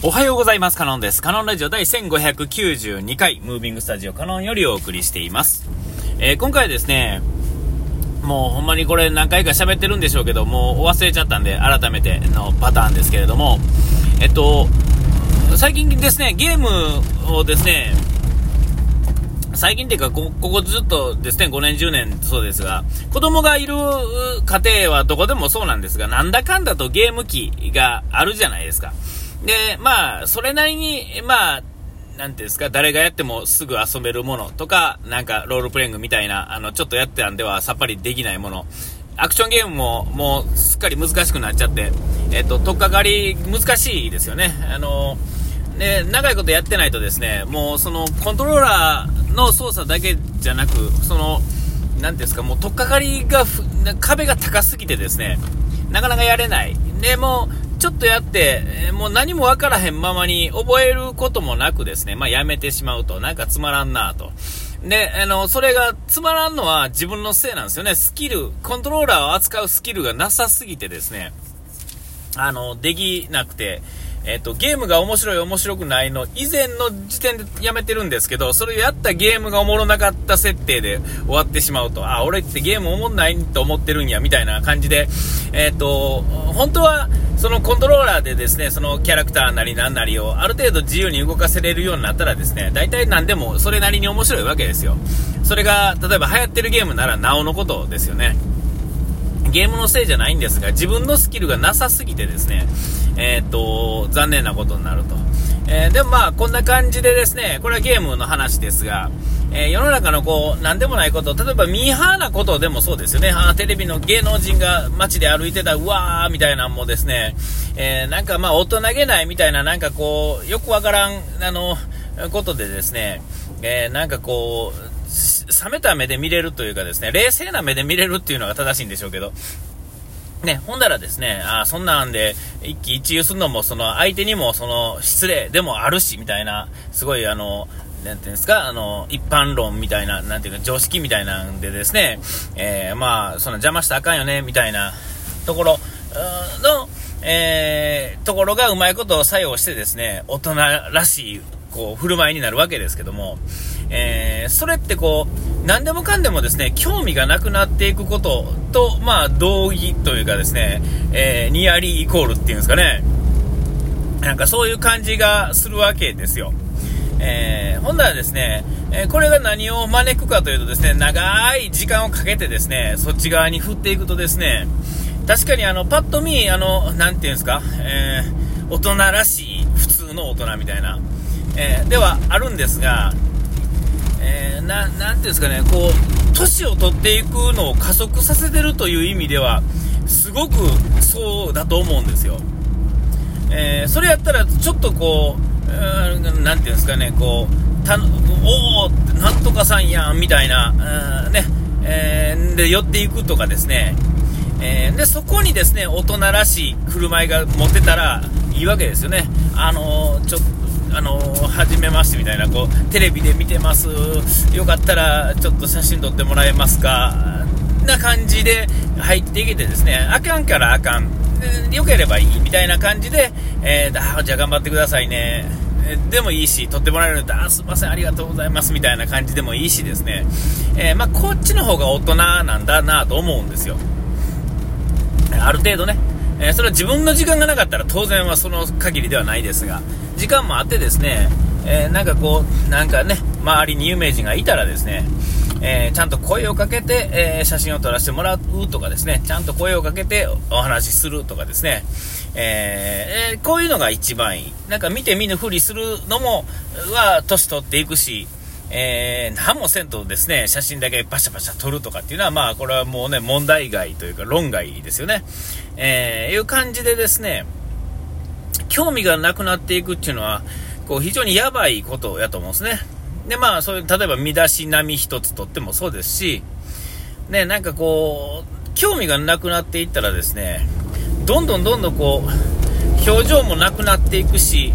おはようございます。カノンです。カノンラジオ第1592回、ムービングスタジオカノンよりお送りしています。えー、今回ですね、もうほんまにこれ何回か喋ってるんでしょうけど、もう忘れちゃったんで、改めてのパターンですけれども、えっと、最近ですね、ゲームをですね、最近っていうかこ、ここずっとですね、5年、10年そうですが、子供がいる家庭はどこでもそうなんですが、なんだかんだとゲーム機があるじゃないですか。で、まあ、それなりに、まあ、なんていうんですか、誰がやってもすぐ遊べるものとか、なんかロールプレイングみたいな、あの、ちょっとやってたんではさっぱりできないもの。アクションゲームももうすっかり難しくなっちゃって、えっと、とっかかり難しいですよね。あの、ね、長いことやってないとですね、もうそのコントローラーの操作だけじゃなく、その、なんですか、もうとっかかりが、壁が高すぎてですね、なかなかやれない。で、もちょっとやって、もう何もわからへんままに覚えることもなくですね、まあ、やめてしまうと、なんかつまらんなと。で、あの、それがつまらんのは自分のせいなんですよね。スキル、コントローラーを扱うスキルがなさすぎてですね、あの、できなくて、えっと、ゲームが面白い面白くないの以前の時点でやめてるんですけど、それをやったゲームがおもろなかった設定で終わってしまうと、あ、俺ってゲームおもんないと思ってるんや、みたいな感じで、えっと、本当は、そのコントローラーでですね、そのキャラクターなりなんなりをある程度自由に動かせれるようになったらですね、大体何でもそれなりに面白いわけですよ。それが、例えば流行ってるゲームならなおのことですよね。ゲームのせいじゃないんですが、自分のスキルがなさすぎてですね、えー、っと、残念なことになると。えー、でもまあ、こんな感じでですね、これはゲームの話ですが、えー、世の中のこう、なんでもないこと、例えばミーハーなことでもそうですよね。あテレビの芸能人が街で歩いてた、うわーみたいなんもですね、えー、なんかまあ、大人げないみたいな、なんかこう、よくわからん、あの、ことでですね、えー、なんかこう、冷めた目で見れるというかですね、冷静な目で見れるっていうのが正しいんでしょうけど、ね、ほんだらですね、あそんなんで、一喜一憂するのも、その、相手にも、その、失礼でもあるし、みたいな、すごい、あの、なんていうんですか、あの、一般論みたいな、なんていうか、常識みたいなんでですね、えー、まあ、その邪魔したらあかんよね、みたいなところの、えー、ところがうまいことを作用してですね、大人らしい、こう、振る舞いになるわけですけども、えー、それってこう、何でもかんでもですね、興味がなくなっていくことと、まあ、同義というかですね、えー、ニアリーイコールっていうんですかね、なんかそういう感じがするわけですよ。えー、ほんならですね、えー、これが何を招くかというとですね、長い時間をかけてですね、そっち側に振っていくとですね、確かにあの、パッと見、あの、なていうんですか、えー、大人らしい、普通の大人みたいな、えではあるんですが、えー、ていうんですかね、こう、年を取っていくのを加速させてるという意味では、すごくそうだと思うんですよ。えー、それやったら、ちょっとこう、うなんていうんですかね、こう、たおおなんとかさんやん、みたいな、ね、えー、で、寄っていくとかですね、えー、で、そこにですね、大人らしい振る舞いが持てたらいいわけですよね。あの、ちょっと、あのー、めましてみたいな、こう、テレビで見てます、よかったらちょっと写真撮ってもらえますか、な感じで入っていけてですね、あかんからあかん、よければいいみたいな感じで、えー、じゃあ頑張ってくださいね。でもいいし、撮ってもらえるんだ、すいません、ありがとうございます、みたいな感じでもいいしですね、えー、まあ、こっちの方が大人なんだなと思うんですよ。ある程度ね、えー、それは自分の時間がなかったら当然はその限りではないですが、時間もあってですね、えー、なんかこう、なんかね、周りに有名人がいたらですね、えー、ちゃんと声をかけて、えー、写真を撮らせてもらうとかですね、ちゃんと声をかけてお話しするとかですね、えー、こういうのが一番いい。なんか見て見ぬふりするのも、は、年取っていくし、えー、何もせんとですね、写真だけパシャパシャ撮るとかっていうのは、まあ、これはもうね、問題外というか論外ですよね。えー、いう感じでですね、興味がなくなっていくっていうのは、こう、非常にやばいことやと思うんですね。で、まあ、そういう、例えば、身だしなみ一つとってもそうですし、ね、なんかこう、興味がなくなっていったらですね、どんどんどんどんこう、表情もなくなっていくし、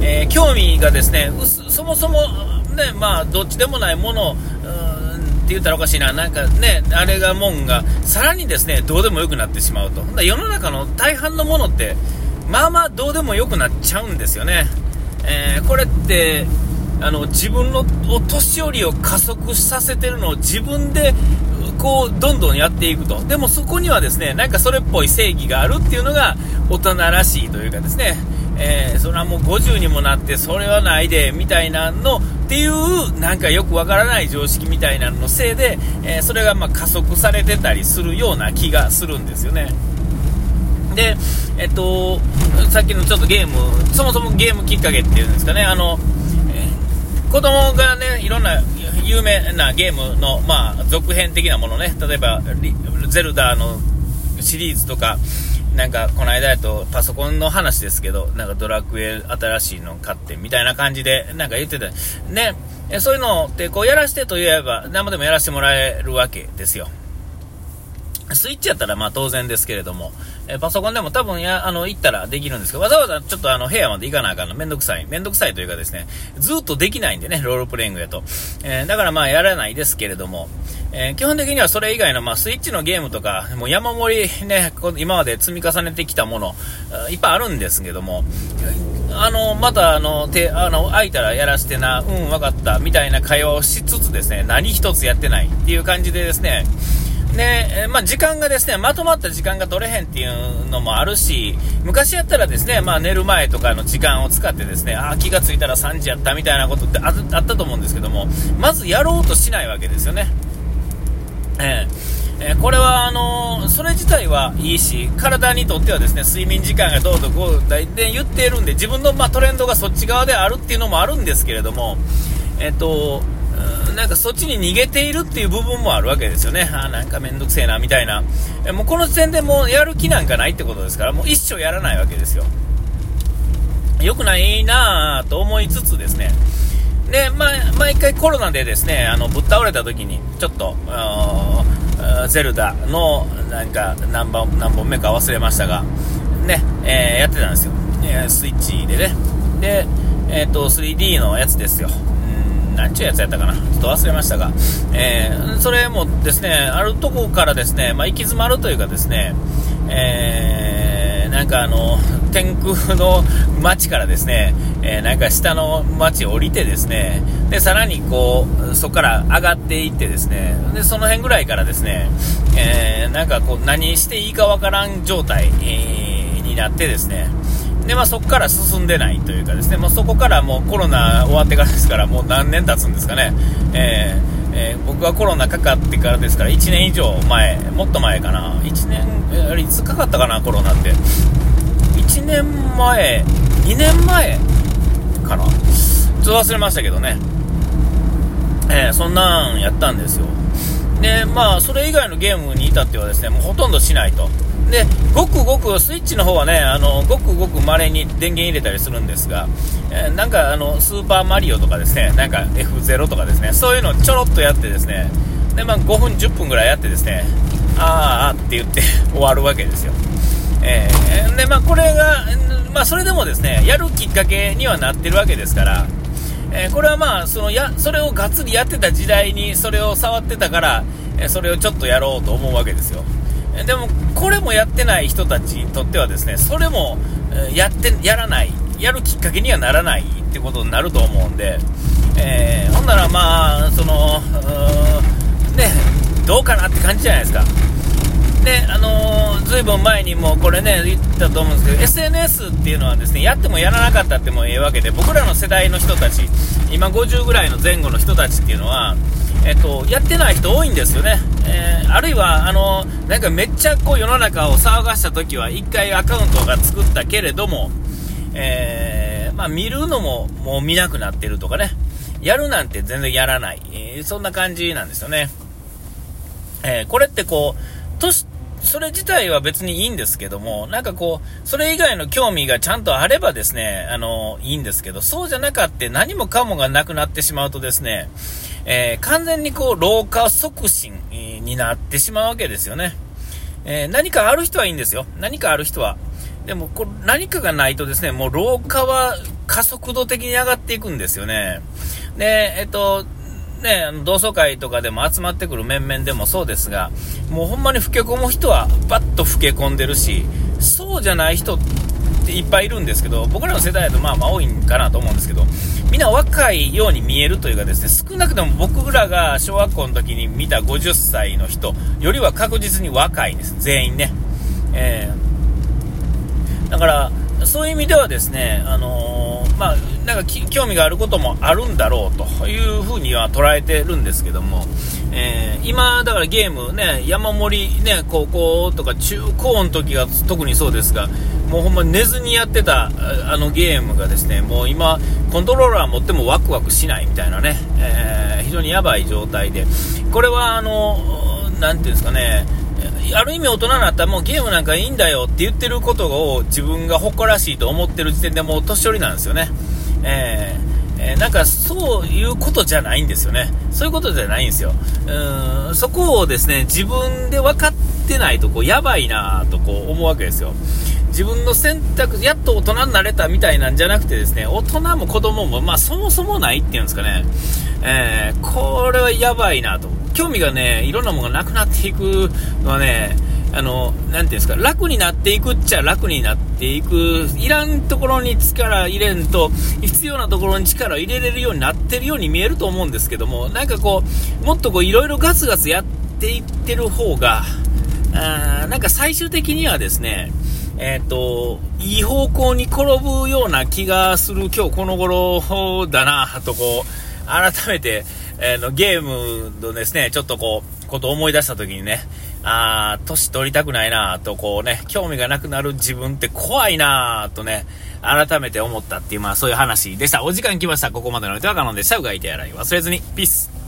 えー、興味がですね、そもそも、ね、まあ、どっちでもないもの、って言ったらおかしいな、なんかね、あれがもんが、さらにですね、どうでもよくなってしまうと。世の中の大半のものって、まあまあどうでもよくなっちゃうんですよね。えー、これって、あの、自分のお年寄りを加速させてるのを自分で、こう、どんどんやっていくと。でもそこにはですね、なんかそれっぽい正義があるっていうのが大人らしいというかですね、えー、それはもう50にもなってそれはないで、みたいなのっていう、なんかよくわからない常識みたいなののせいで、えー、それがま加速されてたりするような気がするんですよね。で、えっと、さっきのちょっとゲーム、そもそもゲームきっかけっていうんですかね、あの、え、子供がね、いろんな有名なゲームの、まあ、続編的なものね、例えば、ゼルダのシリーズとか、なんか、この間やと、パソコンの話ですけど、なんかドラクエ新しいの買って、みたいな感じで、なんか言ってた。ね、そういうのって、こう、やらしてと言えば、何でもやらせてもらえるわけですよ。スイッチやったらまあ当然ですけれども、えパソコンでも多分や、あの、行ったらできるんですけど、わざわざちょっとあの、部屋まで行かなあかんのめんどくさい。めんどくさいというかですね、ずっとできないんでね、ロールプレイングやと。えー、だからまあやらないですけれども、えー、基本的にはそれ以外のまあスイッチのゲームとか、もう山盛りね、今まで積み重ねてきたもの、いっぱいあるんですけども、あの、またあの、手、あの、空いたらやらしてな、うん、わかった、みたいな会話をしつつですね、何一つやってないっていう感じでですね、で、まあ、時間がですね、まとまった時間が取れへんっていうのもあるし、昔やったらですね、まあ、寝る前とかの時間を使ってですね、あ気がついたら3時やったみたいなことってあったと思うんですけども、まずやろうとしないわけですよね。えー、え、これはあの、それ自体はいいし、体にとってはですね、睡眠時間がどうとこうだで言っているんで、自分の、ま、トレンドがそっち側であるっていうのもあるんですけれども、えっ、と、なんかそっちに逃げているっていう部分もあるわけですよね。あなんかめんどくせえな、みたいな。もうこの時点でもうやる気なんかないってことですから、もう一生やらないわけですよ。良くないなぁと思いつつですね。で、まあ、毎回コロナでですね、あの、ぶっ倒れた時に、ちょっと、ゼルダの、なんか、何本、何本目か忘れましたが、ね、えー、やってたんですよ。え、スイッチでね。で、えっ、ー、と、3D のやつですよ。なんちゅうやつやったかな、ちょっと忘れましたが、えー、それもですね、あるとこからですね、まあ、行き詰まるというかですね、えー、なんかあの、天空の街からですね、えー、なんか下の街降りてですね、で、さらにこう、そこから上がっていってですね、で、その辺ぐらいからですね、えー、なんかこう、何していいかわからん状態、えー、になってですね、で、まあ、そこから進んでないというかですね、もうそこからもうコロナ終わってからですから、もう何年経つんですかね、えーえー、僕がコロナかかってからですから、1年以上前、もっと前かな、1年、えいつかかったかな、コロナって、1年前、2年前かな、ちょっと忘れましたけどね、えー、そんなんやったんですよ。で、まあ、それ以外のゲームに至ってはですね、もうほとんどしないと。で、ごくごく、スイッチの方はね、あの、ごくごく稀に電源入れたりするんですが、えー、なんかあの、スーパーマリオとかですね、なんか F0 とかですね、そういうのをちょろっとやってですね、で、まあ5分、10分ぐらいやってですね、あーあって言って 終わるわけですよ。えー、で、まあこれが、まあそれでもですね、やるきっかけにはなってるわけですから、えー、これはまあ、そのや、それをがっつりやってた時代にそれを触ってたから、えそれをちょっとやろうと思うわけですよ。でも、これもやってない人たちにとってはですね、それもやって、やらない、やるきっかけにはならないってことになると思うんで、えー、ほんならまあ、その、ね、どうかなって感じじゃないですか。で、あのー、ずいぶん前にもこれね、言ったと思うんですけど、SNS っていうのはですね、やってもやらなかったってもええわけで、僕らの世代の人たち、今50ぐらいの前後の人たちっていうのは、えっと、やってない人多いんですよね。えー、あるいは、あの、なんかめっちゃこう世の中を騒がした時は1回アカウントが作ったけれども、えー、まあ見るのももう見なくなってるとかね、やるなんて全然やらない、えー、そんな感じなんですよね。えこれってこう、年、それ自体は別にいいんですけども、なんかこう、それ以外の興味がちゃんとあればですね、あの、いいんですけど、そうじゃなかって何もかもがなくなってしまうとですね、えー、完全にこう、老化促進になってしまうわけですよね。えー、何かある人はいいんですよ。何かある人は。でも、これ何かがないとですね、もう老化は加速度的に上がっていくんですよね。で、えっと、ね、あの同窓会とかでも集まってくる面々でもそうですが、もうほんまに老け込む人はバッと老け込んでるし、そうじゃない人いっぱいいるんですけど、僕らの世代だとまあまあ多いんかなと思うんですけど、みんな若いように見えるというかですね、少なくとも僕らが小学校の時に見た50歳の人よりは確実に若いんです、全員ね。えー、だから、そういう意味ではですね、あのー、まあ、なんか興味があることもあるんだろうというふうには捉えてるんですけども、えー、今、だからゲームね、山盛りね、高校とか中高の時が特にそうですが、もうほんま寝ずにやってたあのゲームがですね、もう今、コントローラー持ってもワクワクしないみたいなね、えー、非常にやばい状態で、これはあの、なていうんですかね、ある意味大人になったらもうゲームなんかいいんだよって言ってることを自分が誇らしいと思ってる時点でもう年寄りなんですよね。えー、え、なんかそういうことじゃないんですよね。そういうことじゃないんですよ。うん、そこをですね、自分で分かってないとこうやばいなとこう思うわけですよ。自分の選択、やっと大人になれたみたいなんじゃなくてですね、大人も子供も、まあそもそもないっていうんですかね。えー、これはやばいなと。興味がね、いろんなものがなくなっていくのはね、あの、なんていうんですか、楽になっていくっちゃ楽になっていく、いらんところに力入れんと、必要なところに力を入れれるようになってるように見えると思うんですけども、なんかこう、もっとこう、いろいろガツガツやっていってる方が、あーなんか最終的にはですね、えっ、ー、と、いい方向に転ぶような気がする今日この頃だなとこう、改めて、えー、のゲームのですね、ちょっとこう、ことを思い出した時にね、あー、年取りたくないなとこうね、興味がなくなる自分って怖いなとね、改めて思ったっていう、まあそういう話でした。お時間来ました。ここまでの手はカノンでした。うがいて洗い忘れずに。ピース。